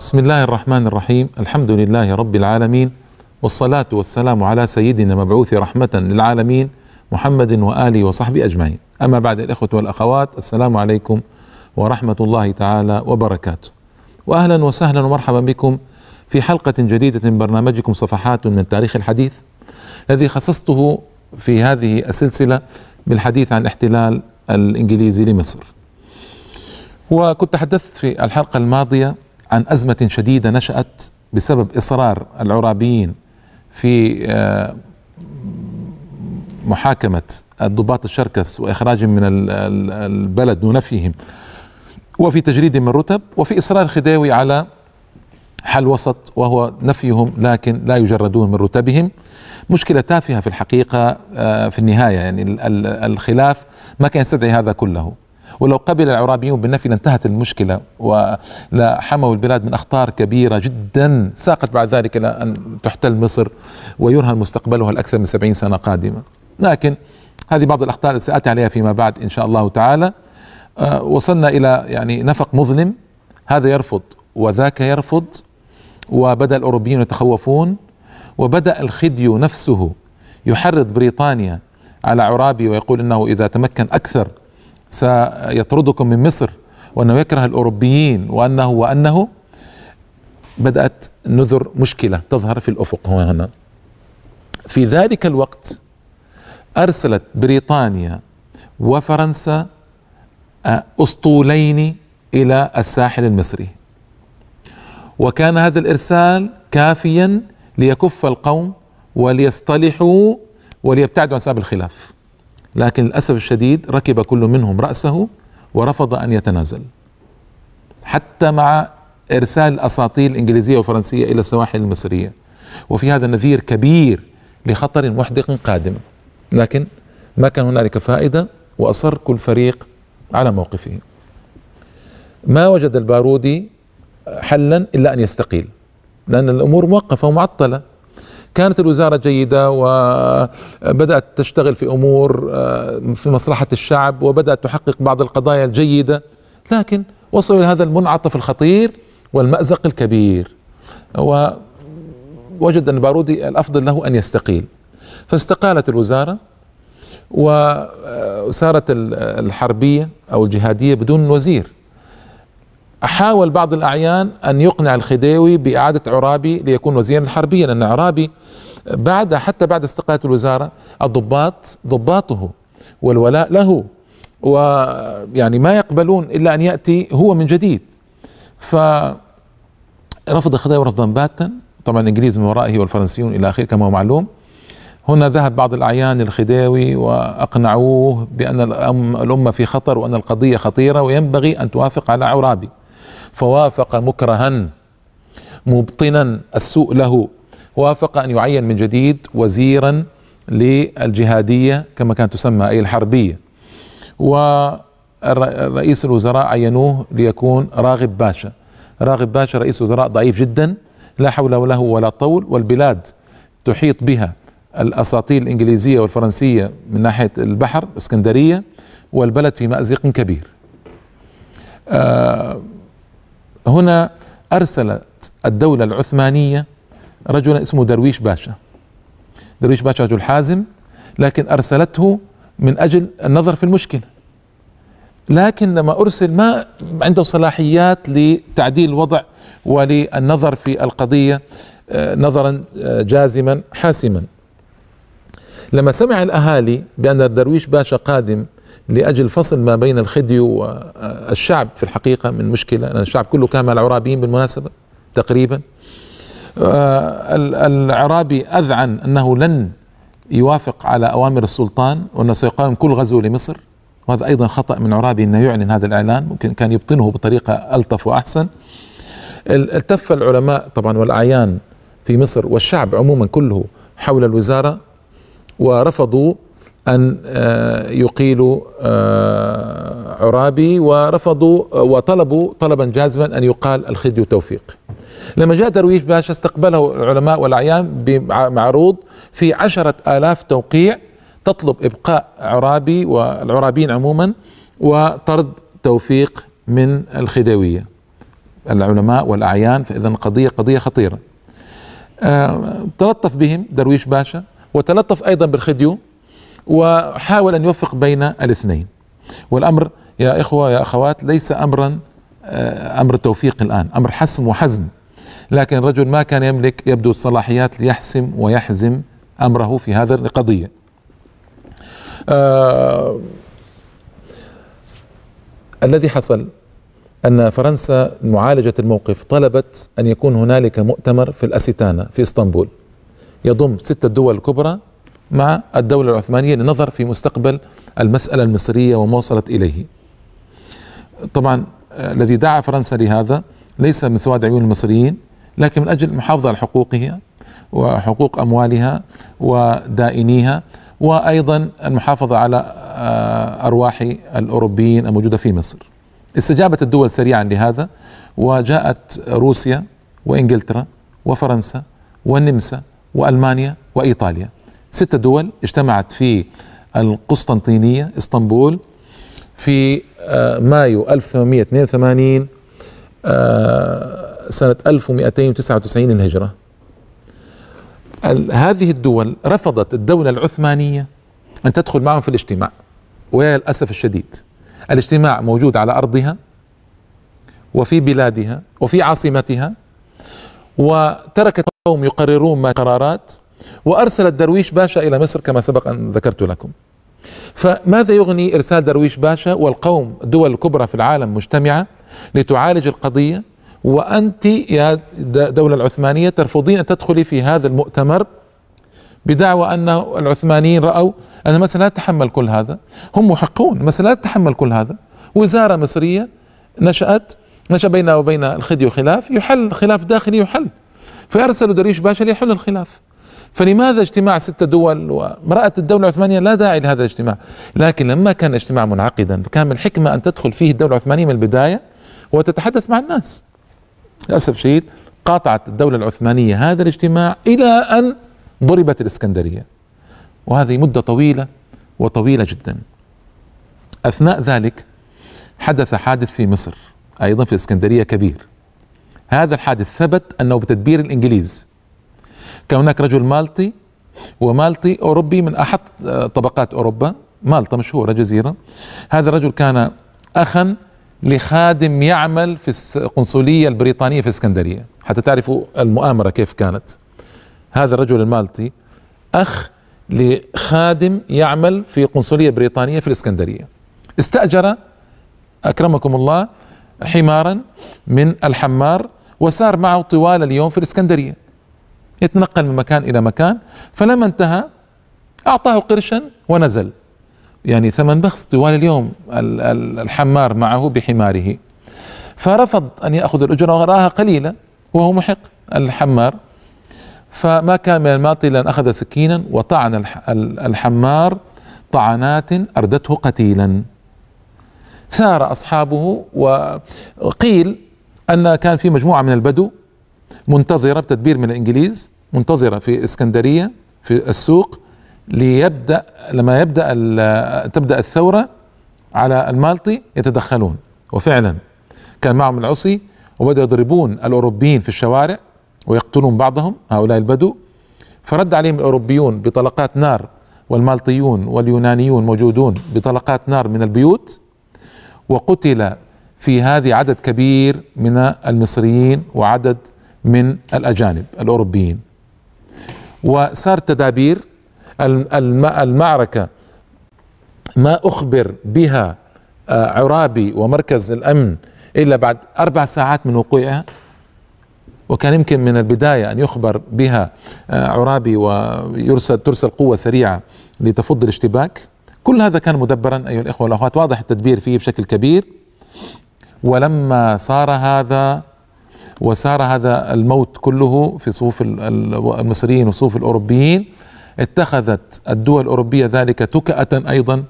بسم الله الرحمن الرحيم الحمد لله رب العالمين والصلاة والسلام على سيدنا مبعوث رحمة للعالمين محمد وآله وصحبه أجمعين أما بعد الإخوة والأخوات السلام عليكم ورحمة الله تعالى وبركاته وأهلا وسهلا ومرحبا بكم في حلقة جديدة من برنامجكم صفحات من التاريخ الحديث الذي خصصته في هذه السلسلة بالحديث عن الاحتلال الإنجليزي لمصر وكنت تحدثت في الحلقة الماضية عن أزمة شديدة نشأت بسبب إصرار العرابيين في آه، محاكمة الضباط الشركس وإخراجهم من البلد ونفيهم وفي تجريد من رتب وفي إصرار الخديوي على حل وسط وهو نفيهم لكن لا يجردون من رتبهم. مشكلة تافهة في الحقيقة آه، في النهاية يعني الخلاف ما كان يستدعي هذا كله. ولو قبل العرابيون بالنفي لانتهت المشكلة ولحموا البلاد من أخطار كبيرة جدا. ساقت بعد ذلك إلى أن تحتل مصر ويرهن مستقبلها الأكثر من سبعين سنة قادمة. لكن هذه بعض الأخطار التي سأتي عليها فيما بعد إن شاء الله تعالى. آه، وصلنا إلى يعني نفق مظلم. هذا يرفض وذاك يرفض وبدأ الأوروبيون يتخوفون وبدأ الخديو نفسه يحرض بريطانيا على عرابي ويقول إنه إذا تمكن أكثر سيطردكم من مصر وانه يكره الأوروبيين وانه وأنه بدأت نذر مشكلة تظهر في الأفق هنا. في ذلك الوقت أرسلت بريطانيا وفرنسا أسطولين إلى الساحل المصري. وكان هذا الإرسال كافيا ليكف القوم وليصطلحوا وليبتعدوا عن اسباب الخلاف. لكن للأسف الشديد ركب كل منهم رأسه ورفض أن يتنازل. حتى مع إرسال الاساطيل الانجليزيه والفرنسيه إلى السواحل المصرية. وفي هذا نذير كبير لخطر محدق قادم. لكن ما كان هنالك فائدة وأصر كل فريق على موقفه. ما وجد البارودي حلا إلا أن يستقيل. لأن الأمور موقفة ومعطلة. كانت الوزارة جيدة وبدأت تشتغل في أمور آه، في مصلحة الشعب وبدأت تحقق بعض القضايا الجيدة. لكن وصلوا إلى هذا المنعطف الخطير والمأزق الكبير. ووجد أن بارودي الأفضل له أن يستقيل. فاستقالت الوزارة وصارت الحربية أو الجهادية بدون وزير. حاول بعض الأعيان أن يقنع الخديوي بإعادة عرابي ليكون وزيرا الحربية لأن عرابي بعد حتى بعد استقالة الوزارة الضباط ضباطه والولاء له. ويعني ما يقبلون إلا أن يأتي هو من جديد. فرفض الخديوي رفضا باتا. طبعا الإنجليز من ورائه والفرنسيون إلى آخره كما هو معلوم. هنا ذهب بعض الأعيان للخديوي وأقنعوه بأن الأمة في خطر وأن القضية خطيرة وينبغي أن توافق على عرابي فوافق مكرها مبطنا السوء له. وافق أن يعين من جديد وزيرا للجهادية كما كانت تسمى أي الحربية. ورئيس الوزراء عينوه ليكون راغب باشا. راغب باشا رئيس وزراء ضعيف جدا لا حول له ولا طول والبلاد تحيط بها الأساطيل الإنجليزية والفرنسية من ناحية البحر اسكندرية والبلد في مأزق كبير. آه هنا أرسلت الدولة العثمانية رجلا اسمه درويش باشا. درويش باشا رجل حازم لكن أرسلته من أجل النظر في المشكلة. لكن لما أرسل ما عنده صلاحيات لتعديل الوضع وللنظر في القضية آه، نظرا آه، جازما حاسما. لما سمع الأهالي بأن الدرويش باشا قادم لأجل فصل ما بين الخديو والشعب في الحقيقة من مشكلة لأن الشعب كله كان مع العرابيين بالمناسبة تقريبا. آه، العرابي أذعن أنه لن يوافق على أوامر السلطان وأنه سيقاوم كل غزو لمصر. وهذا أيضا خطأ من عرابي إنه يعلن هذا الإعلان ممكن كان يبطنه بطريقة ألطف وأحسن. التف العلماء طبعا والأعيان في مصر والشعب عموما كله حول الوزارة ورفضوا أن آه، يقيلوا آه، عرابي ورفضوا آه، وطلبوا طلبا جازما أن يقال الخديو توفيق. لما جاء درويش باشا استقبله العلماء والأعيان بمعروض في عشرة آلاف توقيع تطلب إبقاء عرابي والعرابين عموما وطرد توفيق من الخديوية. العلماء والأعيان فإذا القضية قضية خطيرة. آه، تلطف بهم درويش باشا وتلطف أيضا بالخديو وحاول أن يوفق بين الاثنين. والأمر يا إخوة يا أخوات ليس أمرا آه، أمر توفيق الآن أمر حسم وحزم. لكن الرجل ما كان يملك يبدو الصلاحيات ليحسم ويحزم أمره في هذا القضية. آه الذي حصل أن فرنسا معالجة الموقف طلبت أن يكون هنالك مؤتمر في الأسيتانا في إسطنبول. يضم ستة دول كبرى مع الدولة العثمانية للنظر في مستقبل المسألة المصرية وما وصلت إليه. طبعا الذي دعا فرنسا لهذا ليس من سواد عيون المصريين لكن من أجل المحافظة على حقوقها وحقوق أموالها ودائنيها وأيضا المحافظة على آه، أرواح الأوروبيين الموجودة في مصر. استجابت الدول سريعا لهذا وجاءت روسيا وإنجلترا وفرنسا والنمسا وألمانيا وإيطاليا. ست دول اجتمعت في القسطنطينية إسطنبول في آه، مايو 1882 آه، سنة 1299 الهجرة. هذه الدول رفضت الدولة العثمانية أن تدخل معهم في الاجتماع وللأسف الشديد الاجتماع موجود على أرضها وفي بلادها وفي عاصمتها وتركت قوم يقررون ما قرارات وأرسل الدرويش باشا إلى مصر كما سبق أن ذكرت لكم. فماذا يغني إرسال درويش باشا والقوم الدول الكبرى في العالم مجتمعة لتعالج القضية؟ وأنت يا دولة العثمانية ترفضين أن تدخلي في هذا المؤتمر بدعوى أن العثمانيين رأوا أن المسألة لا تتحمل كل هذا. هم محقون. المسألة لا تتحمل كل هذا. وزارة مصرية نشأت نشأ بينها وبين الخديو خلاف يحل خلاف داخلي يحل. فيرسلوا دريش باشا ليحل الخلاف. فلماذا اجتماع ستة دول ورأت الدولة العثمانية؟ لا داعي لهذا الاجتماع. لكن لما كان الاجتماع منعقدا كان من الحكمة أن تدخل فيه الدولة العثمانية من البداية وتتحدث مع الناس. للأسف شديد قاطعت الدولة العثمانية هذا الاجتماع إلى أن ضربت الإسكندرية. وهذه مدة طويلة وطويلة جدا. أثناء ذلك حدث حادث في مصر أيضا في الإسكندرية كبير. هذا الحادث ثبت أنه بتدبير الإنجليز. كان هناك رجل مالطي ومالطي أوروبي من أحد طبقات أوروبا مالطا مشهورة جزيرة. هذا الرجل كان أخا لخادم يعمل في القنصلية البريطانية في اسكندرية. حتى تعرفوا المؤامرة كيف كانت. هذا الرجل المالطي أخ لخادم يعمل في قنصلية بريطانية في الإسكندرية. استأجر أكرمكم الله حمارا من الحمار وسار معه طوال اليوم في الإسكندرية. يتنقل من مكان إلى مكان فلما انتهى أعطاه قرشا ونزل. يعني ثمن بخس طوال اليوم الحمار معه بحماره. فرفض أن يأخذ الأجرة وراها قليلة وهو محق الحمار. فما كان من الماطل أن أخذ سكينا وطعن الحمار طعنات أردته قتيلا. ثار أصحابه وقيل أن كان في مجموعة من البدو منتظرة بتدبير من الإنجليز منتظرة في إسكندرية في السوق ليبدأ لما يبدأ تبدأ الثورة على المالطي يتدخلون. وفعلا كان معهم العصي وبدأوا يضربون الأوروبيين في الشوارع ويقتلون بعضهم هؤلاء البدو. فرد عليهم الأوروبيون بطلقات نار والمالطيون واليونانيون موجودون بطلقات نار من البيوت. وقتل في هذه عدد كبير من المصريين وعدد من الأجانب الأوروبيين. وصار تدابير المعركة. ما أخبر بها آه، عرابي ومركز الأمن إلا بعد أربع ساعات من وقوعها؟ وكان يمكن من البداية أن يخبر بها آه، عرابي ويرسل ترسل قوة سريعة لتفض الاشتباك. كل هذا كان مدبرا أيها الإخوة والأخوات. واضح التدبير فيه بشكل كبير. ولما صار هذا وسار هذا الموت كله في صفوف المصريين وصفوف الأوروبيين اتخذت الدول الأوروبية ذلك تكأة أيضا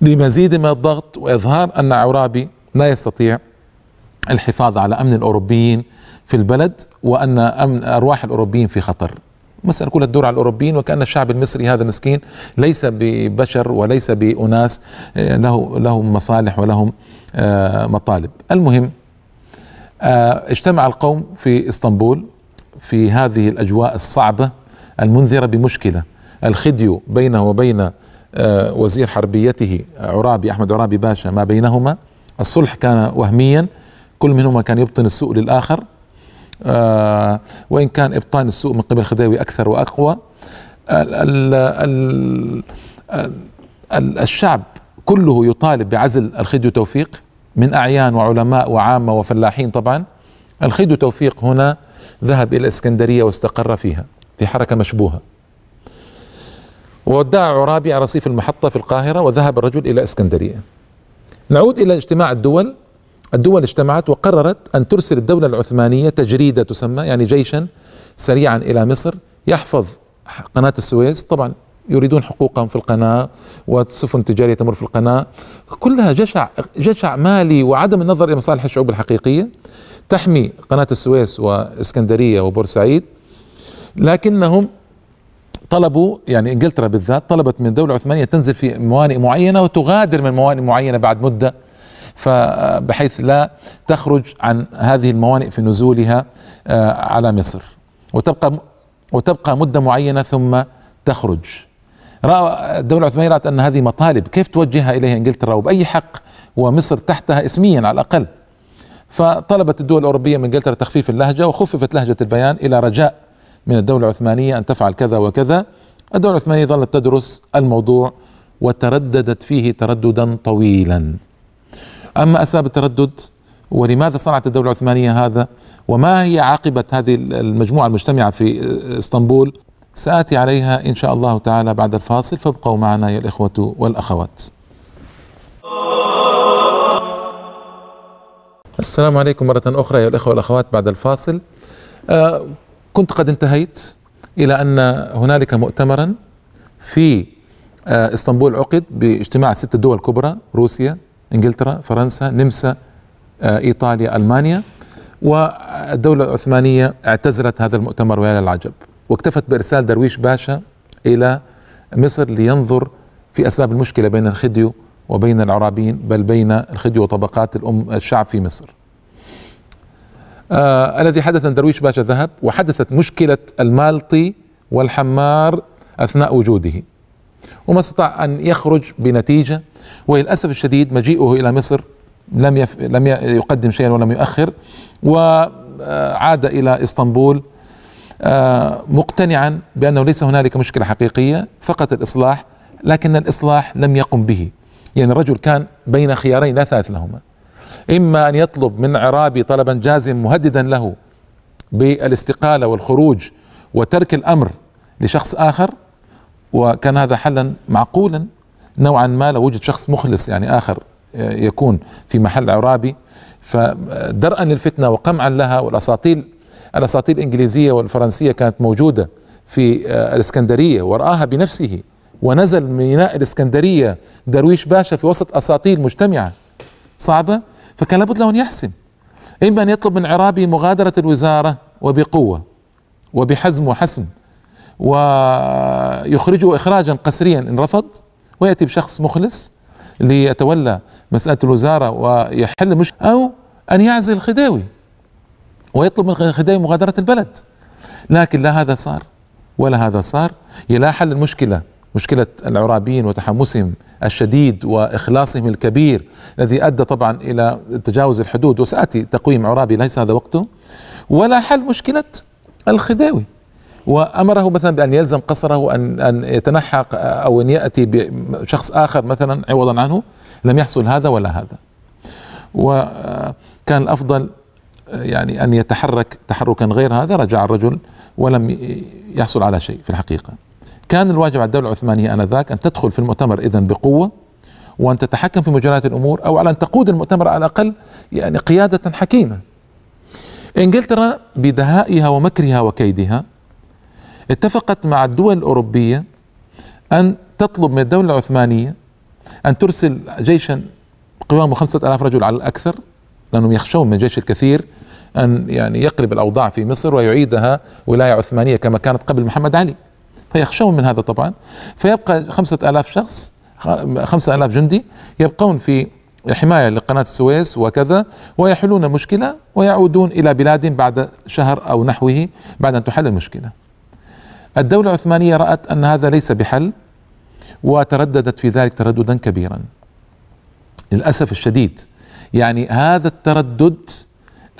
لمزيد من الضغط وإظهار أن عرابي لا يستطيع الحفاظ على أمن الأوروبيين في البلد وأن أمن أرواح الأوروبيين في خطر. مسألة كلها تدور على الأوروبيين وكأن الشعب المصري هذا مسكين ليس ببشر وليس بأناس له لهم مصالح ولهم آه، مطالب. المهم آه، اجتمع القوم في إسطنبول في هذه الأجواء الصعبة المنذرة بمشكلة. الخديو بينه وبين آه، وزير حربيته عرابي أحمد عرابي باشا ما بينهما. الصلح كان وهميا. كل منهما كان يبطن السوء للآخر. آه، وإن كان إبطان السوء من قبل ال ال ال الشعب كله يطالب بعزل الخديو توفيق من أعيان وعلماء وعامة وفلاحين طبعا. الخديو توفيق هنا ذهب إلى الاسكندريه واستقر فيها. في حركة مشبوهة. وودع عرابي على رصيف المحطة في القاهرة وذهب الرجل إلى إسكندرية. نعود إلى اجتماع الدول. الدول اجتمعت وقررت أن ترسل الدولة العثمانية تجريده تسمى يعني جيشا سريعا إلى مصر يحفظ قناة السويس. طبعا يريدون حقوقهم في القناة والسفن التجارية تمر في القناة. كلها جشع جشع مالي وعدم النظر إلى مصالح الشعوب الحقيقية. تحمي قناة السويس وإسكندرية وبورسعيد. لكنهم طلبوا يعني إنجلترا بالذات طلبت من الدولة العثمانية تنزل في موانئ معينة وتغادر من موانئ معينة بعد مدة فبحيث لا تخرج عن هذه الموانئ في نزولها آه، على مصر. وتبقى وتبقى مدة معينة ثم تخرج. رأى الدولة العثمانية رأت أن هذه مطالب. كيف توجهها إليها إنجلترا؟ وبأي حق؟ ومصر تحتها اسميا على الأقل. فطلبت الدول الأوروبية من إنجلترا تخفيف اللهجة وخففت لهجة البيان إلى رجاء من الدولة العثمانية أن تفعل كذا وكذا. الدولة العثمانية ظلت تدرس الموضوع وترددت فيه ترددا طويلا. أما أسباب التردد ولماذا صنعت الدولة العثمانية هذا؟ وما هي عاقبة هذه المجموعة المجتمعة في إسطنبول؟ سآتي عليها إن شاء الله تعالى بعد الفاصل. فابقوا معنا يا الإخوة والأخوات. السلام عليكم مرة أخرى يا الإخوة والأخوات بعد الفاصل. آه كنت قد انتهيت إلى أن هنالك مؤتمرا في آه إسطنبول عقد باجتماع ست دول كبرى روسيا إنجلترا فرنسا نمسا آه إيطاليا ألمانيا. والدولة العثمانية اعتزلت هذا المؤتمر ويا العجب واكتفت بإرسال درويش باشا إلى مصر لينظر في أسباب المشكلة بين الخديو وبين العرابيين بل بين الخديو وطبقات الأم الشعب في مصر. آه الذي حدث درويش باشا ذهب وحدثت مشكلة المالطي والحمار أثناء وجوده. وما استطاع أن يخرج بنتيجة وللأسف الشديد مجيئه إلى مصر لم يف... لم يقدم شيئا ولم يؤخر وعاد إلى إسطنبول آه، مقتنعا بأنه ليس هنالك مشكلة حقيقية فقط الإصلاح لكن الإصلاح لم يقم به. يعني الرجل كان بين خيارين لا ثالث لهما. إما أن يطلب من عرابي طلبا جازم مهددا له بالاستقالة والخروج وترك الأمر لشخص آخر وكان هذا حلا معقولا. نوعا ما لو وجد شخص مخلص يعني آخر يكون في محل عرابي. فدرءا للفتنة وقمعا لها والأساطيل الأساطيل الإنجليزية والفرنسية كانت موجودة في آه، الإسكندرية ورآها بنفسه. ونزل ميناء الإسكندرية درويش باشا في وسط أساطيل مجتمعة صعبة. فكان لابد له أن يحسم. إما أن يطلب من عرابي مغادرة الوزارة وبقوة وبحزم وحسم ويخرجه اخراجا قسريا إن رفض ويأتي بشخص مخلص ليتولى مسألة الوزارة ويحل مش أو أن يعزل الخديوي ويطلب من الخديوي مغادرة البلد. لكن لا هذا صار ولا هذا صار. لا حل المشكلة مشكلة العرابيين وتحمسهم الشديد وإخلاصهم الكبير الذي أدى طبعا إلى تجاوز الحدود. وسأتي تقويم عرابي ليس هذا وقته؟ ولا حل مشكلة الخديوي وأمره مثلا بأن يلزم قصره ان أن يتنحى أو أن يأتي بشخص آخر مثلا عوضا عنه. لم يحصل هذا ولا هذا. وكان الأفضل يعني أن يتحرك تحركا غير هذا. رجع الرجل ولم يحصل على شيء في الحقيقة. كان الواجب على الدولة العثمانية آنذاك أن تدخل في المؤتمر إذا بقوة وأن تتحكم في مجريات الأمور أو على أن تقود المؤتمر على الأقل يعني قيادة حكيمة. إنجلترا بدهائها ومكرها وكيدها اتفقت مع الدول الأوروبية أن تطلب من الدولة العثمانية أن ترسل جيشا قوامه خمسة ألاف رجل على الأكثر لأنهم يخشون من الجيش الكثير أن يعني يقلب الأوضاع في مصر ويعيدها ولاية عثمانية كما كانت قبل محمد علي. فيخشون من هذا طبعا. فيبقى خمسة آلاف شخص خمسة آلاف جندي يبقون في حماية لقناة السويس وكذا ويحلون المشكلة ويعودون إلى بلادهم بعد شهر أو نحوه بعد أن تحل المشكلة. الدولة العثمانية رأت أن هذا ليس بحل وترددت في ذلك ترددا كبيرا. للأسف الشديد. يعني هذا التردد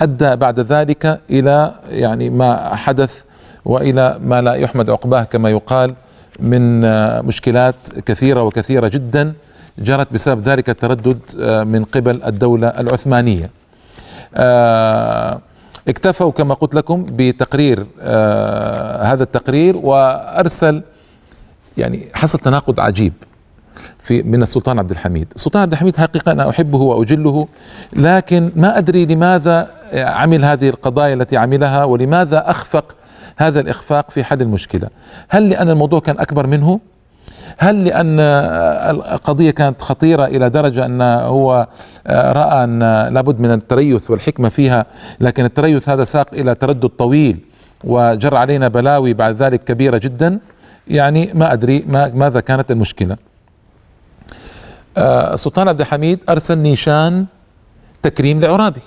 أدى بعد ذلك إلى يعني ما حدث وإلى ما لا يحمد عقباه كما يقال من مشكلات كثيرة وكثيرة جدا جرت بسبب ذلك التردد من قبل الدولة العثمانية. اكتفوا كما قلت لكم بتقرير هذا التقرير وأرسل يعني حصل تناقض عجيب في من السلطان عبد الحميد السلطان عبد الحميد حقيقة أنا أحبه وأجله لكن ما أدري لماذا عمل هذه القضايا التي عملها ولماذا أخفق هذا الإخفاق في حل المشكلة. هل لأن الموضوع كان أكبر منه؟ هل لأن القضية كانت خطيرة إلى درجة أن هو رأى أن لابد من التريث والحكمة فيها لكن التريث هذا ساق إلى تردد طويل وجر علينا بلاوي بعد ذلك كبيرة جدا. يعني ما أدري ما ماذا كانت المشكلة. السلطان عبد الحميد أرسل نيشان تكريم لعرابي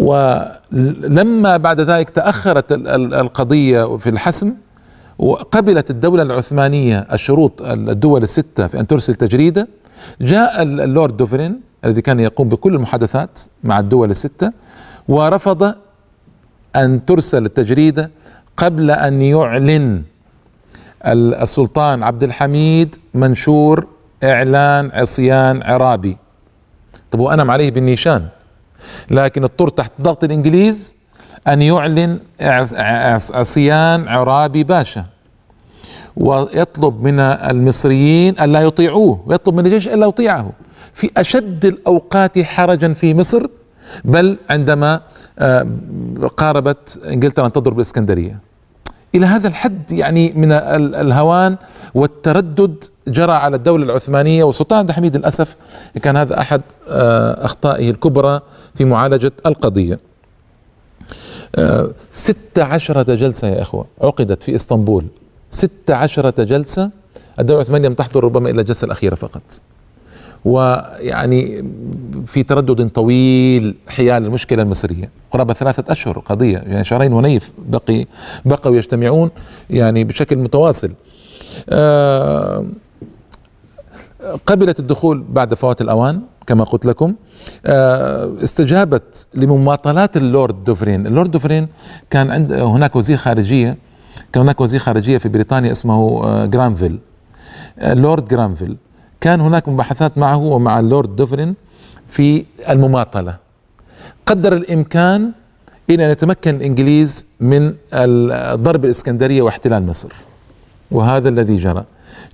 ولما بعد ذلك تأخرت القضية في الحسم وقبلت الدولة العثمانية الشروط الدول الستة في أن ترسل تجريدة جاء اللورد دوفرين الذي كان يقوم بكل المحادثات مع الدول الستة ورفض أن ترسل التجريدة قبل أن يعلن السلطان عبد الحميد منشور إعلان عصيان عرابي. طب وأنم عليه بالنيشان؟ لكن اضطر تحت ضغط الإنجليز أن يعلن عصيان عرابي باشا. ويطلب من المصريين الا يطيعوه ويطلب من الجيش الا يطيعه. في أشد الأوقات حرجا في مصر بل عندما آه، قاربت إنجلترا ان تضرب الإسكندرية. إلى هذا الحد يعني من الهوان والتردد جرى على الدولة العثمانية والسلطان عبد الحميد للأسف كان هذا أحد آه، أخطائه الكبرى في معالجة القضية. آه، ستة عشرة جلسة يا إخوة عقدت في إسطنبول. ستة عشرة جلسة الدولة العثمانية لم تحضر ربما إلا الجلسة الأخيرة فقط. ويعني في تردد طويل حيال المشكلة المصرية. قرابة ثلاثة أشهر قضية يعني شهرين ونيف بقي بقوا يجتمعون يعني بشكل متواصل. آه قبلت الدخول بعد فوات الأوان كما قلت لكم آه استجابت لمماطلات اللورد دوفرين. اللورد دوفرين كان عند هناك وزير خارجية كان هناك وزير خارجية في بريطانيا اسمه آه جرانفيل. اللورد جرانفيل. كان هناك مباحثات معه ومع اللورد دوفرين في المماطلة. قدر الإمكان إلى أن يتمكن الإنجليز من ضرب الإسكندرية واحتلال مصر. وهذا الذي جرى.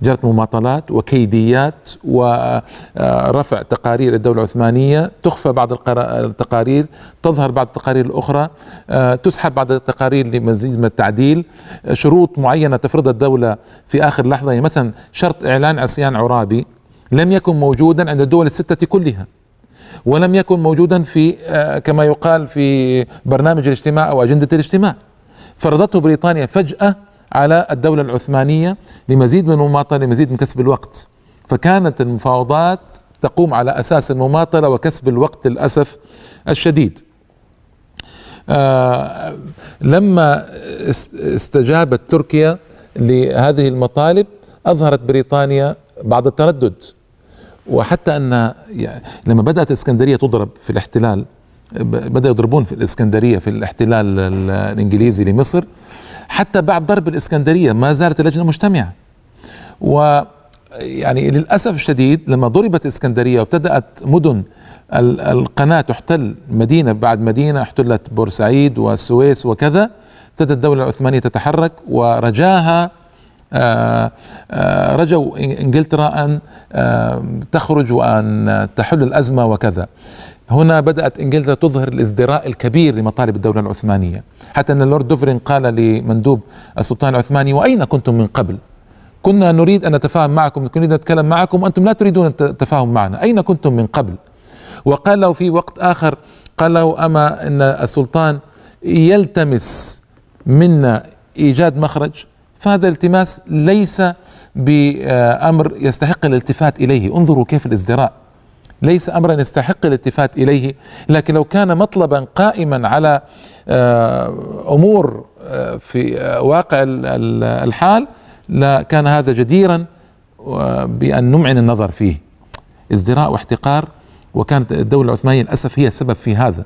جرت مماطلات وكيديات ورفع تقارير الدولة العثمانية. تخفى بعض التقارير. تظهر بعض التقارير الأخرى. آه، تسحب بعض التقارير لمزيد من التعديل. شروط معينة تفرضها الدولة في آخر لحظة. يعني مثلا شرط إعلان عصيان عرابي. لم يكن موجودا عند الدول الستة كلها ولم يكن موجودا في آه، كما يقال في برنامج الاجتماع أو أجندة الاجتماع. فرضته بريطانيا فجأة على الدولة العثمانية لمزيد من المماطلة لمزيد من كسب الوقت. فكانت المفاوضات تقوم على أساس المماطلة وكسب الوقت للأسف الشديد. آه لما استجابت تركيا لهذه المطالب أظهرت بريطانيا بعض التردد. وحتى أن يعني لما بدأت الإسكندرية تضرب في الاحتلال بدأوا يضربون في الإسكندرية في الاحتلال الإنجليزي لمصر حتى بعد ضرب الإسكندرية ما زالت اللجنة مجتمعة. و يعني للأسف الشديد لما ضربت الإسكندرية وابتدأت مدن القناة تحتل مدينة بعد مدينة احتلت بورسعيد والسويس وكذا ابتدت الدولة العثمانية تتحرك ورجاها رجوا إنجلترا أن آه، تخرج وأن تحل الأزمة وكذا. هنا بدأت إنجلترا تظهر الازدراء الكبير لمطالب الدولة العثمانية. حتى أن اللورد دوفرين قال لمندوب السلطان العثماني وأين كنتم من قبل؟ كنا نريد أن نتفاهم معكم نريد أن نتكلم معكم وأنتم لا تريدون التفاهم معنا. أين كنتم من قبل؟ وقال له في وقت آخر قال له أما إن السلطان يلتمس منا إيجاد مخرج؟ فهذا الالتماس ليس بأمر يستحق الالتفات إليه. انظروا كيف الازدراء. ليس أمرا يستحق الالتفات إليه لكن لو كان مطلبا قائما على آه، أمور آه، في آه، واقع الحال لكان هذا جديرا بأن نمعن النظر فيه. ازدراء واحتقار وكانت الدولة العثمانية للأسف هي السبب في هذا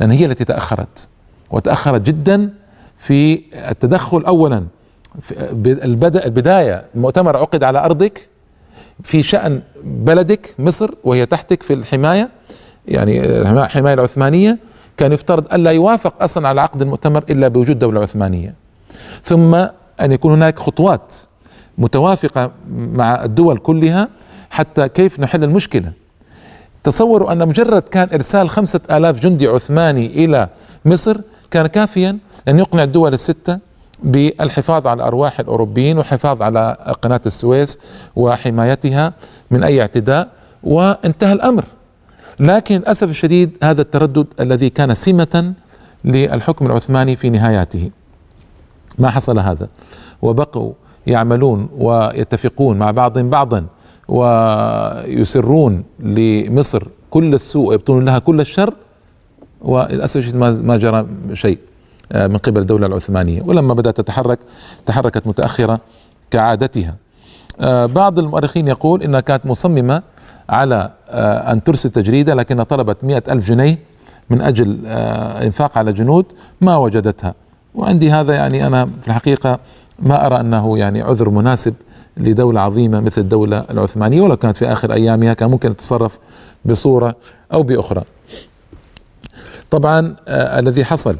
لأن هي التي تأخرت وتأخرت جدا في التدخل اولا البداية المؤتمر عقد على أرضك في شأن بلدك مصر وهي تحتك في الحماية يعني الحماية العثمانية. كان يفترض ألا يوافق أصلا على عقد المؤتمر إلا بوجود دولة عثمانية. ثم أن يكون هناك خطوات متوافقة مع الدول كلها حتى كيف نحل المشكلة. تصوروا أن مجرد كان إرسال خمسة آلاف جندي عثماني إلى مصر كان كافيا أن يقنع الدول الستة بالحفاظ على أرواح الأوروبيين والحفاظ على قناة السويس وحمايتها من أي اعتداء وانتهى الأمر. لكن للأسف الشديد هذا التردد الذي كان سمة للحكم العثماني في نهاياته. ما حصل هذا؟ وبقوا يعملون ويتفقون مع بعضهم بعضا ويسرون لمصر كل السوء ويبطون لها كل الشر وللأسف ما جرى شيء. من قبل الدولة العثمانية. ولما بدأت تتحرك تحركت متأخرة كعادتها. آه، بعض المؤرخين يقول إنها كانت مصممة على آه، أن ترسل تجريدة لكنها طلبت مئة ألف جنيه من أجل إنفاق على جنود ما وجدتها. وعندي هذا يعني أنا في الحقيقة ما أرى أنه يعني عذر مناسب لدولة عظيمة مثل الدولة العثمانية ولو كانت في آخر أيامها كان ممكن تتصرف بصورة أو بأخرى. طبعا الذي حصل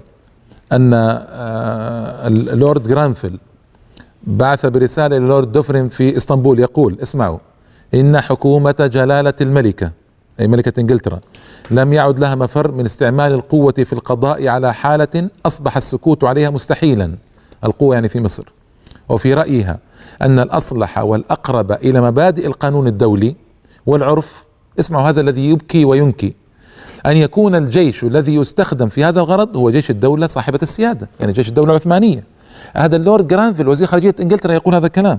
أن آه، اللورد جرانفيل بعث برسالة للورد دوفرين في إسطنبول يقول اسمعوا إن حكومة جلالة الملكة أي ملكة إنجلترا لم يعد لها مفر من استعمال القوة في القضاء على حالة أصبح السكوت عليها مستحيلا القوة يعني في مصر. وفي رأيها أن الأصلح والأقرب إلى مبادئ القانون الدولي والعرف اسمعوا هذا الذي يبكي وينكي أن يكون الجيش الذي يستخدم في هذا الغرض هو جيش الدولة صاحبة السيادة يعني جيش الدولة العثمانية. هذا اللورد جرانفيل وزير خارجية إنجلترا يقول هذا الكلام.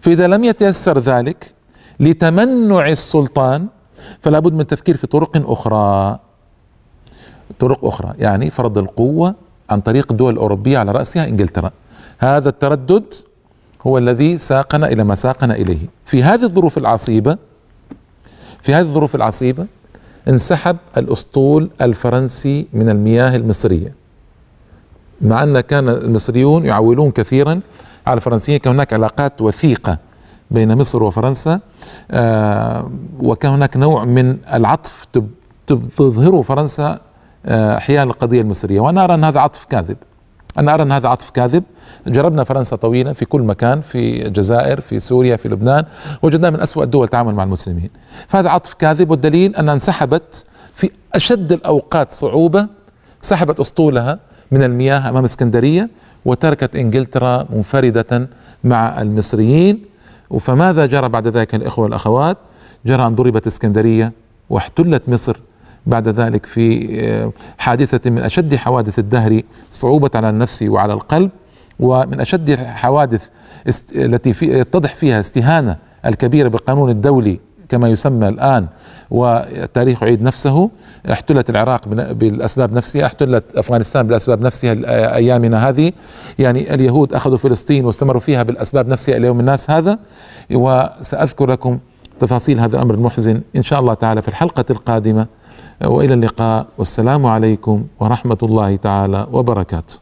فإذا لم يتيسر ذلك لتمنع السلطان فلا بد من التفكير في طرق أخرى. طرق أخرى يعني فرض القوة عن طريق الدول الأوروبية على رأسها إنجلترا. هذا التردد هو الذي ساقنا إلى ما ساقنا إليه. في هذه الظروف العصيبة في هذه الظروف العصيبة انسحب الأسطول الفرنسي من المياه المصرية. مع أن كان المصريون يعولون كثيرا على الفرنسيين كان هناك علاقات وثيقة بين مصر وفرنسا آه وكان هناك نوع من العطف تظهره فرنسا آه حيال القضية المصرية. وأنا أرى أن هذا عطف كاذب. أنا أرى أن هذا عطف كاذب. جربنا فرنسا طويلا في كل مكان في الجزائر في سوريا في لبنان وجدنا من أسوأ الدول تعامل مع المسلمين. فهذا عطف كاذب والدليل أنها انسحبت في أشد الأوقات صعوبة سحبت أسطولها من المياه أمام اسكندرية وتركت إنجلترا منفردة مع المصريين. فماذا جرى بعد ذلك الإخوة والأخوات؟ جرى أن ضربت اسكندرية واحتلت مصر بعد ذلك في آه، حادثة من أشد حوادث الدهر صعوبة على النفس وعلى القلب ومن أشد الحوادث التي في يتضح فيها استهانة الكبيرة بالقانون الدولي كما يسمى الآن والتاريخ يعيد نفسه احتلت العراق بالأسباب نفسها احتلت أفغانستان بالأسباب نفسها أيامنا هذه. يعني اليهود أخذوا فلسطين واستمروا فيها بالأسباب نفسها إلى يوم الناس هذا. وسأذكر لكم تفاصيل هذا الأمر المحزن إن شاء الله تعالى في الحلقة القادمة. وإلى اللقاء. والسلام عليكم ورحمة الله تعالى وبركاته.